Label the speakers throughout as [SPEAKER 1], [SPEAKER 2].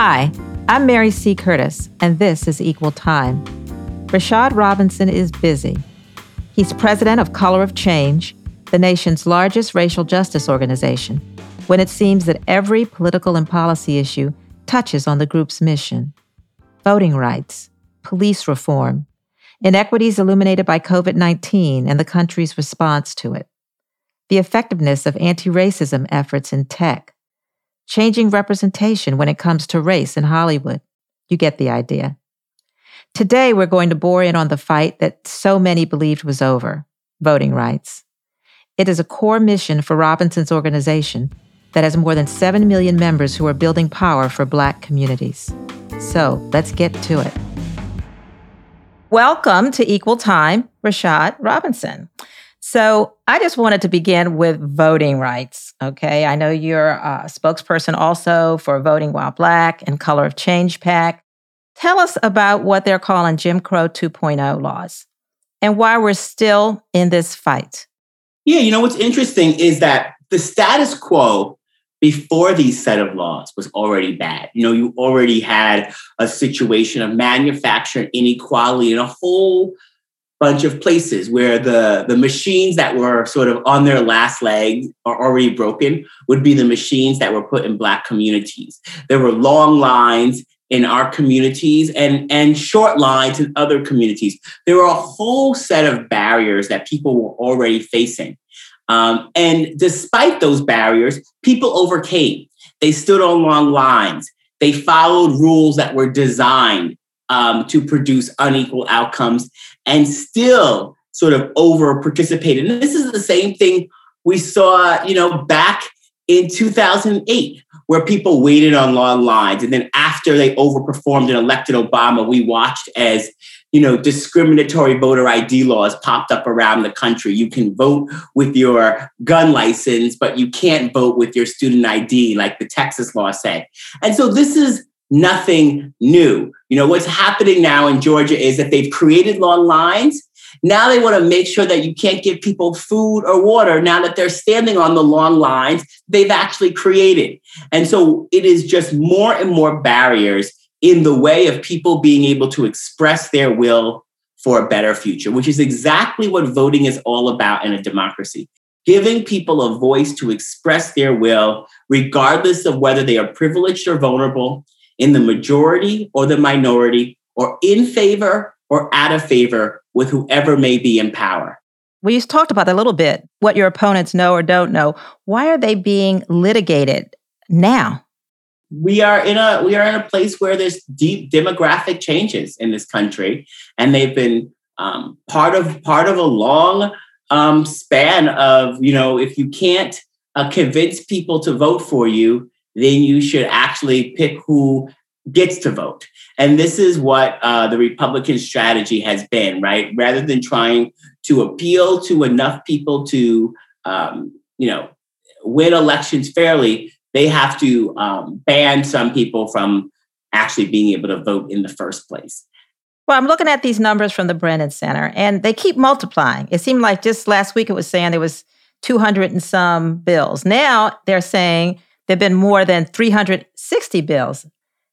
[SPEAKER 1] Hi, I'm Mary C. Curtis, and this is Equal Time. Rashad Robinson is busy. He's president of Color of Change, the nation's largest racial justice organization, when it seems that every political and policy issue touches on the group's mission voting rights, police reform, inequities illuminated by COVID 19 and the country's response to it, the effectiveness of anti racism efforts in tech, changing representation when it comes to race in Hollywood. You get the idea. Today, we're going to bore in on the fight that so many believed was over voting rights. It is a core mission for Robinson's organization that has more than 7 million members who are building power for Black communities. So let's get to it. Welcome to Equal Time, Rashad Robinson. So I just wanted to begin with voting rights. Okay. I know you're a spokesperson also for Voting While Black and Color of Change PAC. Tell us about what they're calling Jim Crow 2.0 laws and why we're still in this fight.
[SPEAKER 2] Yeah, you know what's interesting is that the status quo before these set of laws was already bad. You know, you already had a situation of manufacturing inequality and a whole bunch of places where the, the machines that were sort of on their last leg are already broken would be the machines that were put in Black communities. There were long lines in our communities and, and short lines in other communities. There were a whole set of barriers that people were already facing. Um, and despite those barriers, people overcame. They stood on long lines. They followed rules that were designed um, to produce unequal outcomes and still sort of over participated. And this is the same thing we saw, you know, back in 2008 where people waited on long lines. And then after they overperformed and elected Obama, we watched as you know, discriminatory voter ID laws popped up around the country. You can vote with your gun license, but you can't vote with your student ID, like the Texas law said. And so this is nothing new. You know, what's happening now in Georgia is that they've created long lines. Now they want to make sure that you can't give people food or water now that they're standing on the long lines they've actually created. And so it is just more and more barriers in the way of people being able to express their will for a better future, which is exactly what voting is all about in a democracy. Giving people a voice to express their will, regardless of whether they are privileged or vulnerable, in the majority or the minority, or in favor or out of favor with whoever may be in power.
[SPEAKER 1] We just talked about that a little bit, what your opponents know or don't know. Why are they being litigated now?
[SPEAKER 2] we are in a we are in a place where there's deep demographic changes in this country, and they've been um, part of part of a long um, span of you know if you can't uh, convince people to vote for you, then you should actually pick who gets to vote. And this is what uh, the Republican strategy has been, right? Rather than trying to appeal to enough people to, um, you know, win elections fairly, they have to um, ban some people from actually being able to vote in the first place.
[SPEAKER 1] Well, I'm looking at these numbers from the Brennan Center, and they keep multiplying. It seemed like just last week it was saying there was 200 and some bills. Now they're saying there have been more than 360 bills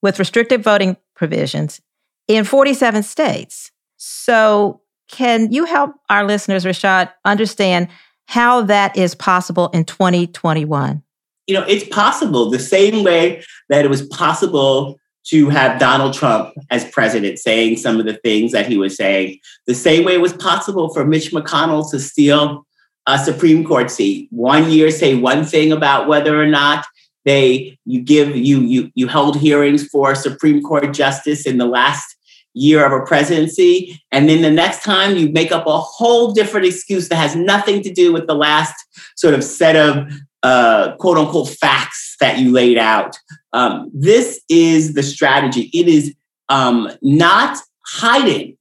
[SPEAKER 1] with restrictive voting provisions in 47 states. So, can you help our listeners, Rashad, understand how that is possible in 2021?
[SPEAKER 2] you know, it's possible the same way that it was possible to have Donald Trump as president saying some of the things that he was saying, the same way it was possible for Mitch McConnell to steal a Supreme Court seat. One year say one thing about whether or not they you give you you you held hearings for Supreme Court justice in the last year of a presidency and then the next time you make up a whole different excuse that has nothing to do with the last sort of set of uh, quote unquote facts that you laid out. Um, this is the strategy. It is um, not hiding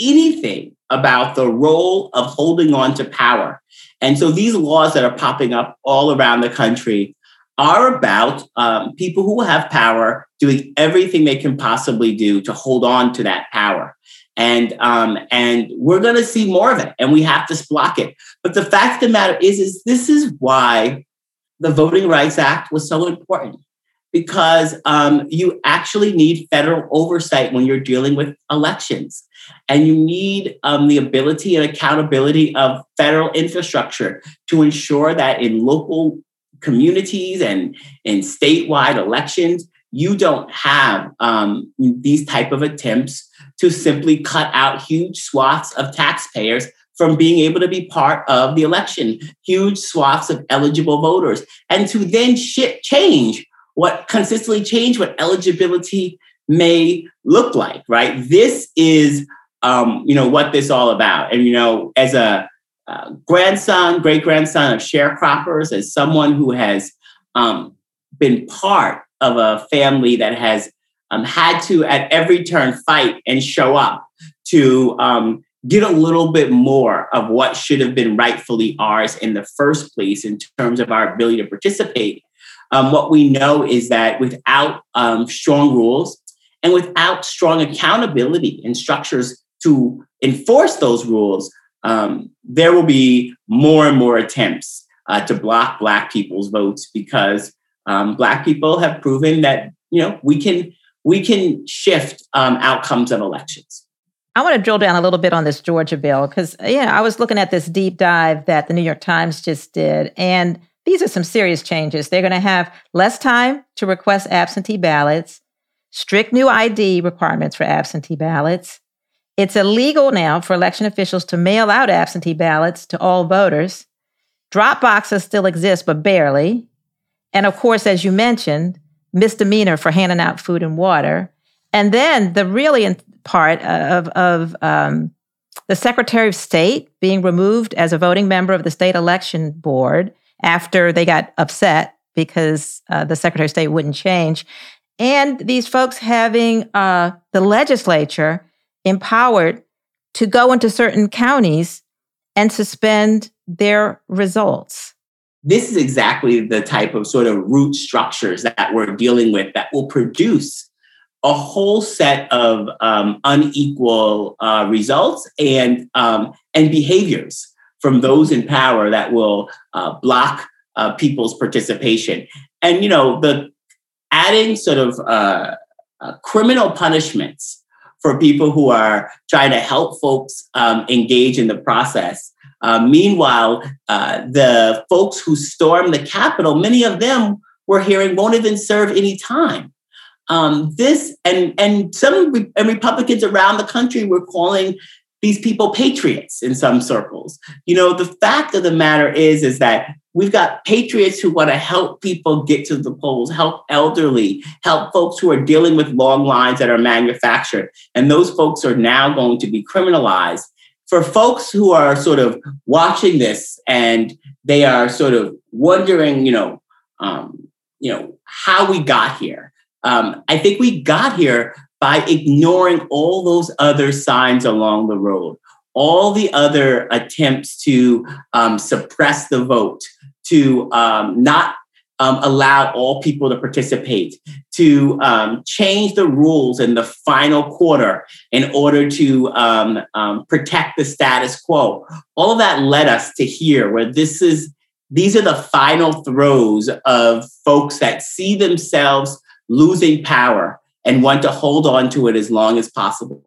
[SPEAKER 2] anything about the role of holding on to power. And so these laws that are popping up all around the country are about um, people who have power doing everything they can possibly do to hold on to that power and um, and we're going to see more of it, and we have to block it. But the fact of the matter is, is this is why the Voting Rights Act was so important. because um, you actually need federal oversight when you're dealing with elections. And you need um, the ability and accountability of federal infrastructure to ensure that in local communities and in statewide elections, you don't have um, these type of attempts to simply cut out huge swaths of taxpayers from being able to be part of the election, huge swaths of eligible voters, and to then shit change what consistently change what eligibility may look like, right? This is, um, you know, what this all about. And, you know, as a uh, grandson, great grandson of sharecroppers, as someone who has um, been part of a family that has um, had to, at every turn, fight and show up to um, get a little bit more of what should have been rightfully ours in the first place in terms of our ability to participate. Um, what we know is that without um, strong rules and without strong accountability and structures to enforce those rules, um, there will be more and more attempts uh, to block Black people's votes because um, Black people have proven that you know we can we can shift um, outcomes of elections.
[SPEAKER 1] I want to drill down a little bit on this Georgia bill because yeah, I was looking at this deep dive that the New York Times just did, and these are some serious changes. They're going to have less time to request absentee ballots, strict new ID requirements for absentee ballots. It's illegal now for election officials to mail out absentee ballots to all voters. Drop boxes still exist, but barely. And of course, as you mentioned, misdemeanor for handing out food and water. And then the really part of, of um, the Secretary of State being removed as a voting member of the state election board after they got upset because uh, the Secretary of State wouldn't change. And these folks having uh, the legislature empowered to go into certain counties and suspend their results.
[SPEAKER 2] This is exactly the type of sort of root structures that we're dealing with that will produce a whole set of um, unequal uh, results and um, and behaviors from those in power that will uh, block uh, people's participation. And you know, the adding sort of uh, uh, criminal punishments for people who are trying to help folks um, engage in the process. Uh, meanwhile, uh, the folks who stormed the Capitol, many of them were hearing won't even serve any time. Um, this and and some and Republicans around the country were calling these people patriots in some circles. You know, the fact of the matter is, is that we've got patriots who want to help people get to the polls, help elderly, help folks who are dealing with long lines that are manufactured. And those folks are now going to be criminalized. For folks who are sort of watching this and they are sort of wondering, you know, um, you know, how we got here. Um, I think we got here by ignoring all those other signs along the road, all the other attempts to um, suppress the vote, to um, not um, allow all people to participate, to um, change the rules in the final quarter in order to um, um, protect the status quo. All of that led us to here, where this is these are the final throes of folks that see themselves losing power and want to hold on to it as long as possible.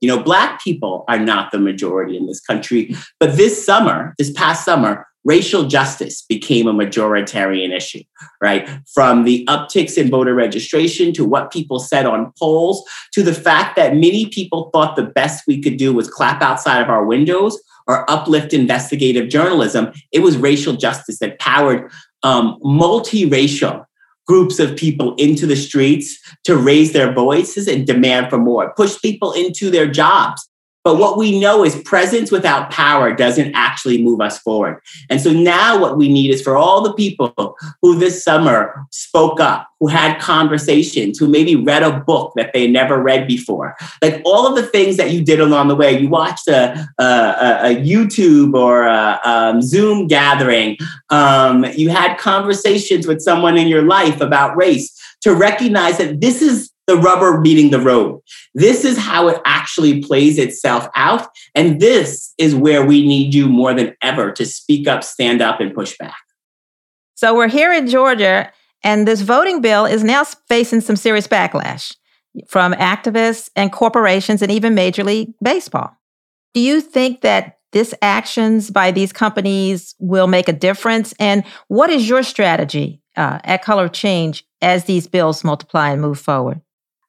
[SPEAKER 2] You know, Black people are not the majority in this country, but this summer, this past summer, racial justice became a majoritarian issue, right? From the upticks in voter registration to what people said on polls to the fact that many people thought the best we could do was clap outside of our windows or uplift investigative journalism. It was racial justice that powered um, multiracial groups of people into the streets to raise their voices and demand for more, push people into their jobs, but what we know is presence without power doesn't actually move us forward. And so now what we need is for all the people who this summer spoke up, who had conversations, who maybe read a book that they never read before, like all of the things that you did along the way. You watched a, a, a YouTube or a, um, Zoom gathering. Um, you had conversations with someone in your life about race to recognize that this is the rubber meeting the road. This is how it actually plays itself out. And this is where we need you more than ever to speak up, stand up, and push back.
[SPEAKER 1] So we're here in Georgia, And this voting bill is now facing some serious backlash from activists and corporations and even Major League Baseball. Do you think that this actions by these companies will make a difference? And what is your strategy uh, at Color Change as these bills multiply and move forward?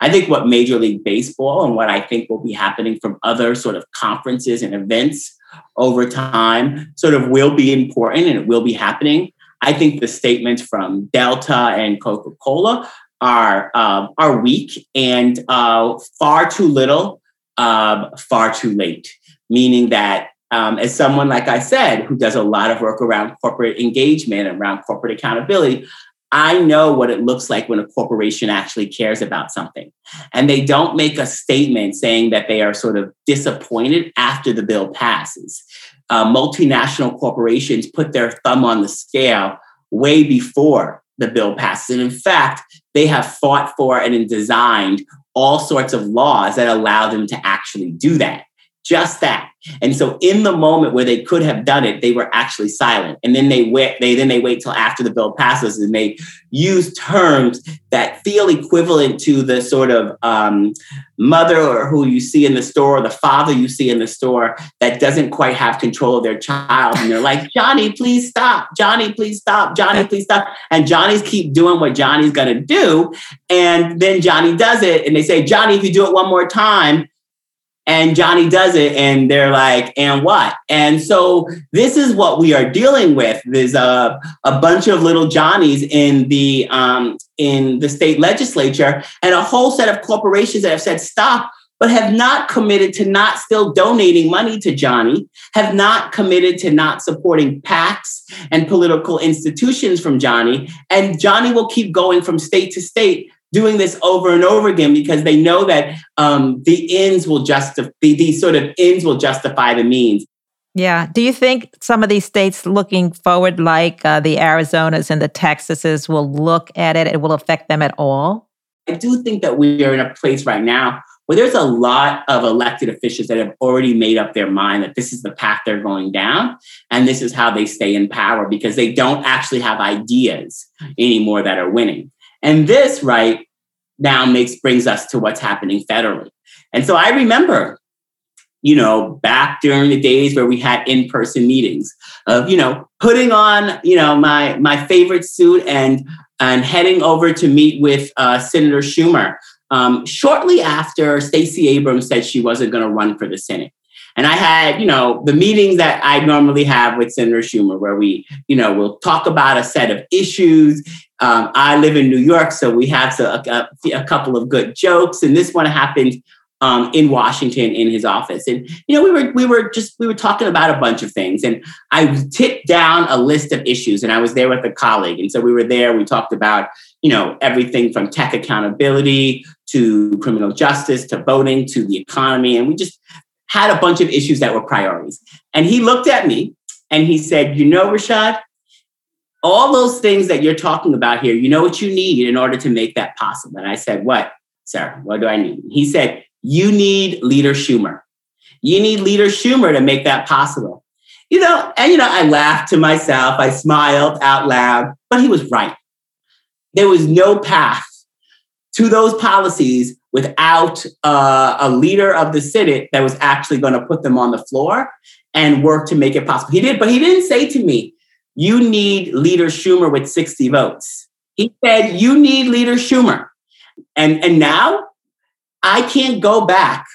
[SPEAKER 2] I think what Major League Baseball and what I think will be happening from other sort of conferences and events over time sort of will be important and it will be happening. I think the statements from Delta and Coca Cola are um, are weak and uh, far too little, um, far too late. Meaning that um, as someone like I said who does a lot of work around corporate engagement and around corporate accountability, I know what it looks like when a corporation actually cares about something. And they don't make a statement saying that they are sort of disappointed after the bill passes. Uh, multinational corporations put their thumb on the scale way before the bill passes. And in fact, they have fought for and designed all sorts of laws that allow them to actually do that just that. And so in the moment where they could have done it, they were actually silent. And then they wait, they then they wait till after the bill passes and they use terms that feel equivalent to the sort of um, mother or who you see in the store, or the father you see in the store that doesn't quite have control of their child. And they're like, Johnny, please stop. Johnny, please stop. Johnny, please stop. And Johnny's keep doing what Johnny's gonna do. And then Johnny does it. And they say, Johnny, if you do it one more time, and Johnny does it, and they're like, and what? And so this is what we are dealing with. There's a, a bunch of little Johnnies in the um, in the state legislature, and a whole set of corporations that have said stop, but have not committed to not still donating money to Johnny, have not committed to not supporting PACs and political institutions from Johnny, and Johnny will keep going from state to state doing this over and over again because they know that um, the ends will justify these sort of ends will justify the means.
[SPEAKER 1] Yeah. Do you think some of these states looking forward, like uh, the Arizonas and the Texases, will look at it? It will affect them at all?
[SPEAKER 2] I do think that we are in a place right now where there's a lot of elected officials that have already made up their mind that this is the path they're going down and this is how they stay in power because they don't actually have ideas anymore that are winning. And this, right, now makes brings us to what's happening federally. And so I remember, you know, back during the days where we had in-person meetings of, you know, putting on, you know, my my favorite suit and and heading over to meet with uh, Senator Schumer um, shortly after Stacey Abrams said she wasn't going to run for the Senate. And I had, you know, the meetings that I normally have with Senator Schumer, where we, you know, we'll talk about a set of issues. Um, I live in New York, so we have a, a, a couple of good jokes. And this one happened um, in Washington in his office. And you know, we were we were just we were talking about a bunch of things, and I tipped down a list of issues, and I was there with a colleague, and so we were there. We talked about you know everything from tech accountability to criminal justice to voting to the economy, and we just had a bunch of issues that were priorities. And he looked at me and he said, You know, Rashad, all those things that you're talking about here, you know what you need in order to make that possible. And I said, What, sir? What do I need? He said, You need Leader Schumer. You need Leader Schumer to make that possible. You know, and you know, I laughed to myself, I smiled out loud, but he was right. There was no path to those policies without uh, a leader of the Senate that was actually going to put them on the floor and work to make it possible. He did, but he didn't say to me, you need leader Schumer with 60 votes. He said, you need leader Schumer. And, and now I can't go back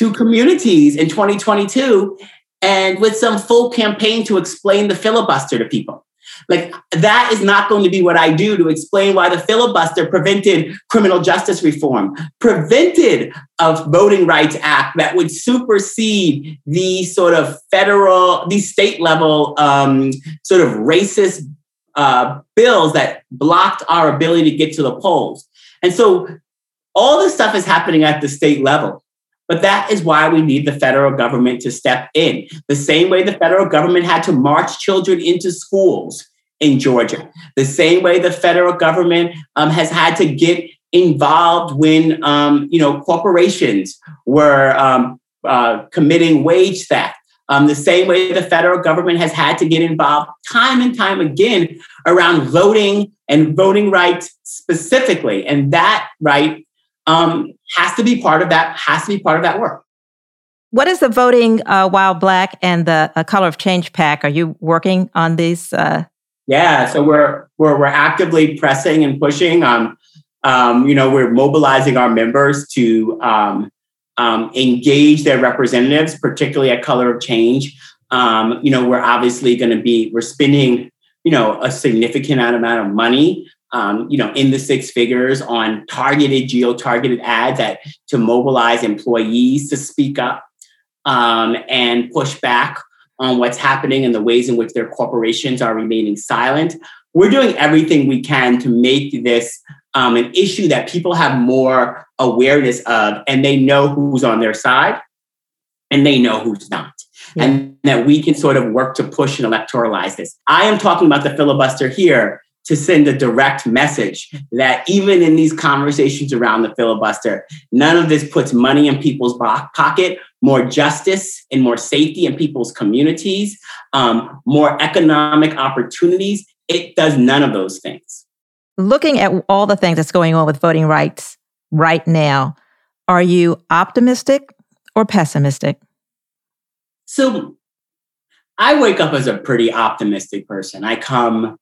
[SPEAKER 2] to communities in 2022 and with some full campaign to explain the filibuster to people. Like that is not going to be what I do to explain why the filibuster prevented criminal justice reform, prevented a voting rights act that would supersede the sort of federal, these state level um, sort of racist uh, bills that blocked our ability to get to the polls. And so all this stuff is happening at the state level. But that is why we need the federal government to step in. The same way the federal government had to march children into schools in Georgia. The same way the federal government um, has had to get involved when um, you know corporations were um, uh, committing wage theft. Um, the same way the federal government has had to get involved time and time again around voting and voting rights specifically. And that right um, has to be part of that, has to be part of that work.
[SPEAKER 1] What is the voting uh, while black and the uh, Color of Change PAC Are you working on these? Uh...
[SPEAKER 2] Yeah, so we're we're we're actively pressing and pushing. Um, um, you know, we're mobilizing our members to um, um, engage their representatives, particularly at Color of Change. Um, you know, we're obviously going to be we're spending you know a significant amount of money. Um, you know, in the six figures on targeted, geo-targeted ads that to mobilize employees to speak up um, and push back on what's happening and the ways in which their corporations are remaining silent. We're doing everything we can to make this um, an issue that people have more awareness of and they know who's on their side and they know who's not. Yeah. And that we can sort of work to push and electoralize this. I am talking about the filibuster here to send a direct message that even in these conversations around the filibuster, none of this puts money in people's pocket, more justice and more safety in people's communities, um, more economic opportunities. It does none of those things
[SPEAKER 1] looking at all the things that's going on with voting rights right now, are you optimistic or pessimistic?
[SPEAKER 2] So I wake up as a pretty optimistic person. I come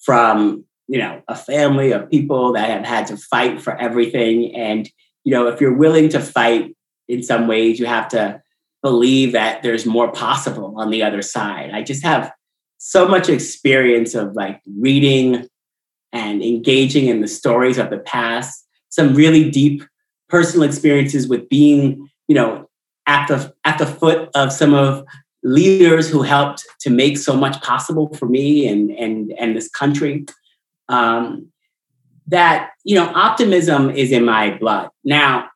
[SPEAKER 2] from, you know, a family of people that have had to fight for everything. And, you know, if you're willing to fight in some ways, you have to believe that there's more possible on the other side. I just have so much experience of like reading and engaging in the stories of the past, some really deep personal experiences with being, you know, at the at the foot of some of leaders who helped to make so much possible for me and and and this country. Um, that you know, optimism is in my blood. Now,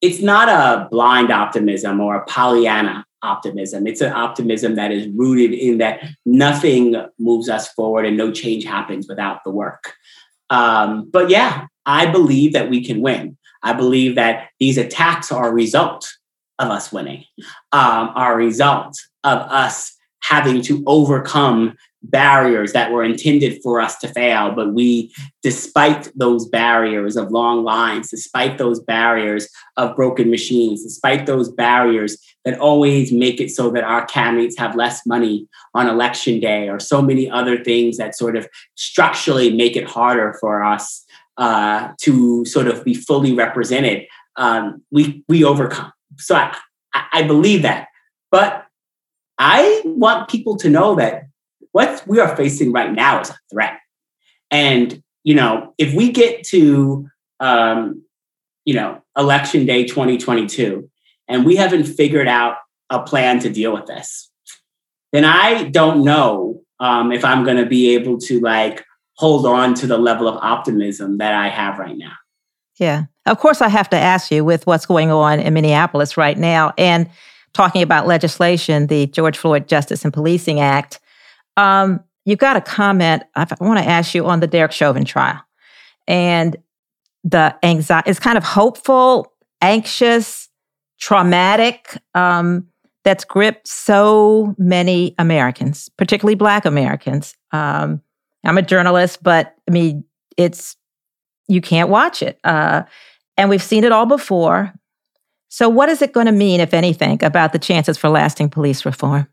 [SPEAKER 2] it's not a blind optimism or a Pollyanna optimism. It's an optimism that is rooted in that nothing moves us forward and no change happens without the work. Um, but yeah, I believe that we can win. I believe that these attacks are a result of us winning, um, are a result of us having to overcome barriers that were intended for us to fail. But we, despite those barriers of long lines, despite those barriers of broken machines, despite those barriers that always make it so that our candidates have less money on election day, or so many other things that sort of structurally make it harder for us uh, to sort of be fully represented, um, we, we overcome. So I, I believe that. But I want people to know that what we are facing right now is a threat. And, you know, if we get to, um, you know, election day 2022, and we haven't figured out a plan to deal with this, then I don't know um, if I'm going to be able to like hold on to the level of optimism that I have right now.
[SPEAKER 1] Yeah. Of course, I have to ask you with what's going on in Minneapolis right now and talking about legislation, the George Floyd Justice and Policing Act. Um, you've got a comment. I want to ask you on the Derek Chauvin trial and the anxiety. It's kind of hopeful, anxious, traumatic. Um, that's gripped so many Americans, particularly Black Americans. Um, I'm a journalist, but I mean, it's you can't watch it, uh, and we've seen it all before. So, what is it going to mean, if anything, about the chances for lasting police reform?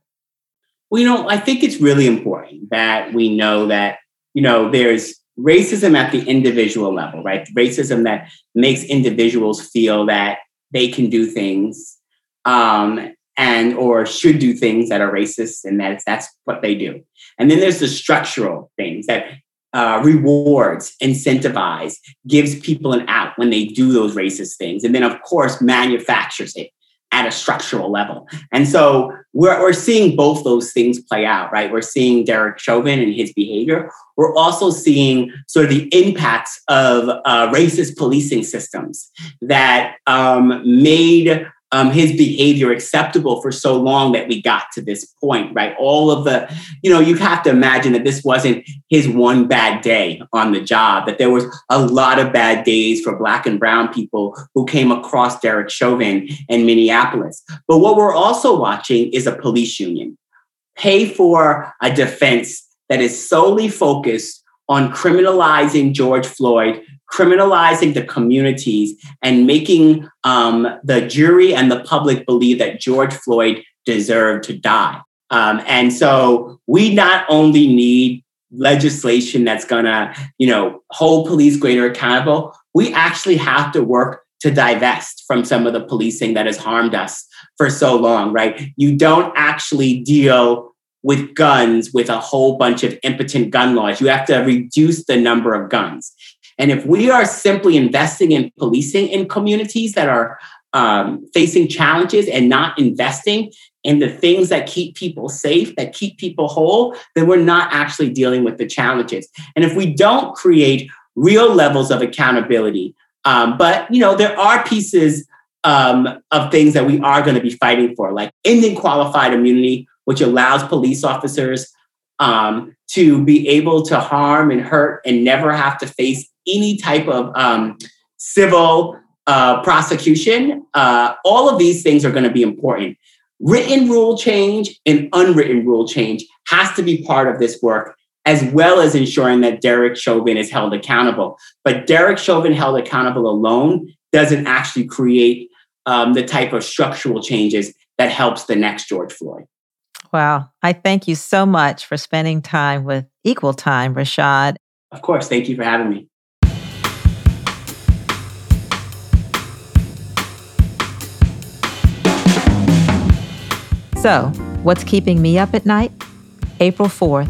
[SPEAKER 2] Well, you know, I think it's really important that we know that, you know, there's racism at the individual level, right? Racism that makes individuals feel that they can do things um, and or should do things that are racist and that that's what they do. And then there's the structural things that uh, rewards, incentivize, gives people an out when they do those racist things. And then, of course, manufactures it at a structural level. And so we're, we're seeing both those things play out, right? We're seeing Derek Chauvin and his behavior. We're also seeing sort of the impacts of uh, racist policing systems that um, made um, his behavior acceptable for so long that we got to this point, right? All of the, you know, you have to imagine that this wasn't his one bad day on the job, that there was a lot of bad days for Black and Brown people who came across Derek Chauvin in Minneapolis. But what we're also watching is a police union pay for a defense that is solely focused on criminalizing George Floyd criminalizing the communities and making um, the jury and the public believe that George Floyd deserved to die. Um, and so we not only need legislation that's going to, you know, hold police greater accountable, we actually have to work to divest from some of the policing that has harmed us for so long, right? You don't actually deal with guns with a whole bunch of impotent gun laws. You have to reduce the number of guns. And if we are simply investing in policing in communities that are um, facing challenges and not investing in the things that keep people safe, that keep people whole, then we're not actually dealing with the challenges. And if we don't create real levels of accountability, um, but you know, there are pieces um, of things that we are going to be fighting for, like ending qualified immunity, which allows police officers um, to be able to harm and hurt and never have to face any type of um, civil uh, prosecution. Uh, all of these things are going to be important. Written rule change and unwritten rule change has to be part of this work, as well as ensuring that Derek Chauvin is held accountable. But Derek Chauvin held accountable alone doesn't actually create um, the type of structural changes that helps the next George Floyd.
[SPEAKER 1] Wow. I thank you so much for spending time with Equal Time, Rashad.
[SPEAKER 2] Of course. Thank you for having me.
[SPEAKER 1] So, what's keeping me up at night? April 4th,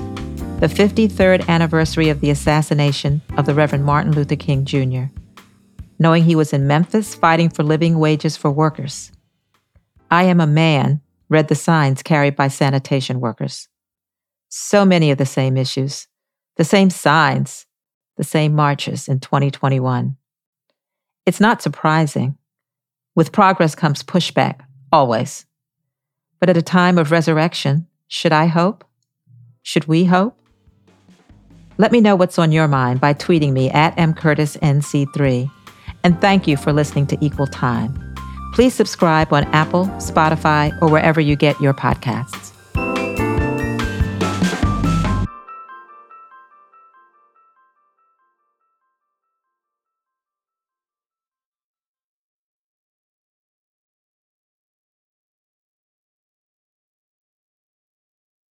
[SPEAKER 1] the 53rd anniversary of the assassination of the Reverend Martin Luther King Jr., knowing he was in Memphis fighting for living wages for workers. I am a man, read the signs carried by sanitation workers. So many of the same issues, the same signs, the same marches in 2021. It's not surprising. With progress comes pushback, always. But at a time of resurrection, should I hope? Should we hope? Let me know what's on your mind by tweeting me at mcurtisnc3. And thank you for listening to Equal Time. Please subscribe on Apple, Spotify, or wherever you get your podcasts.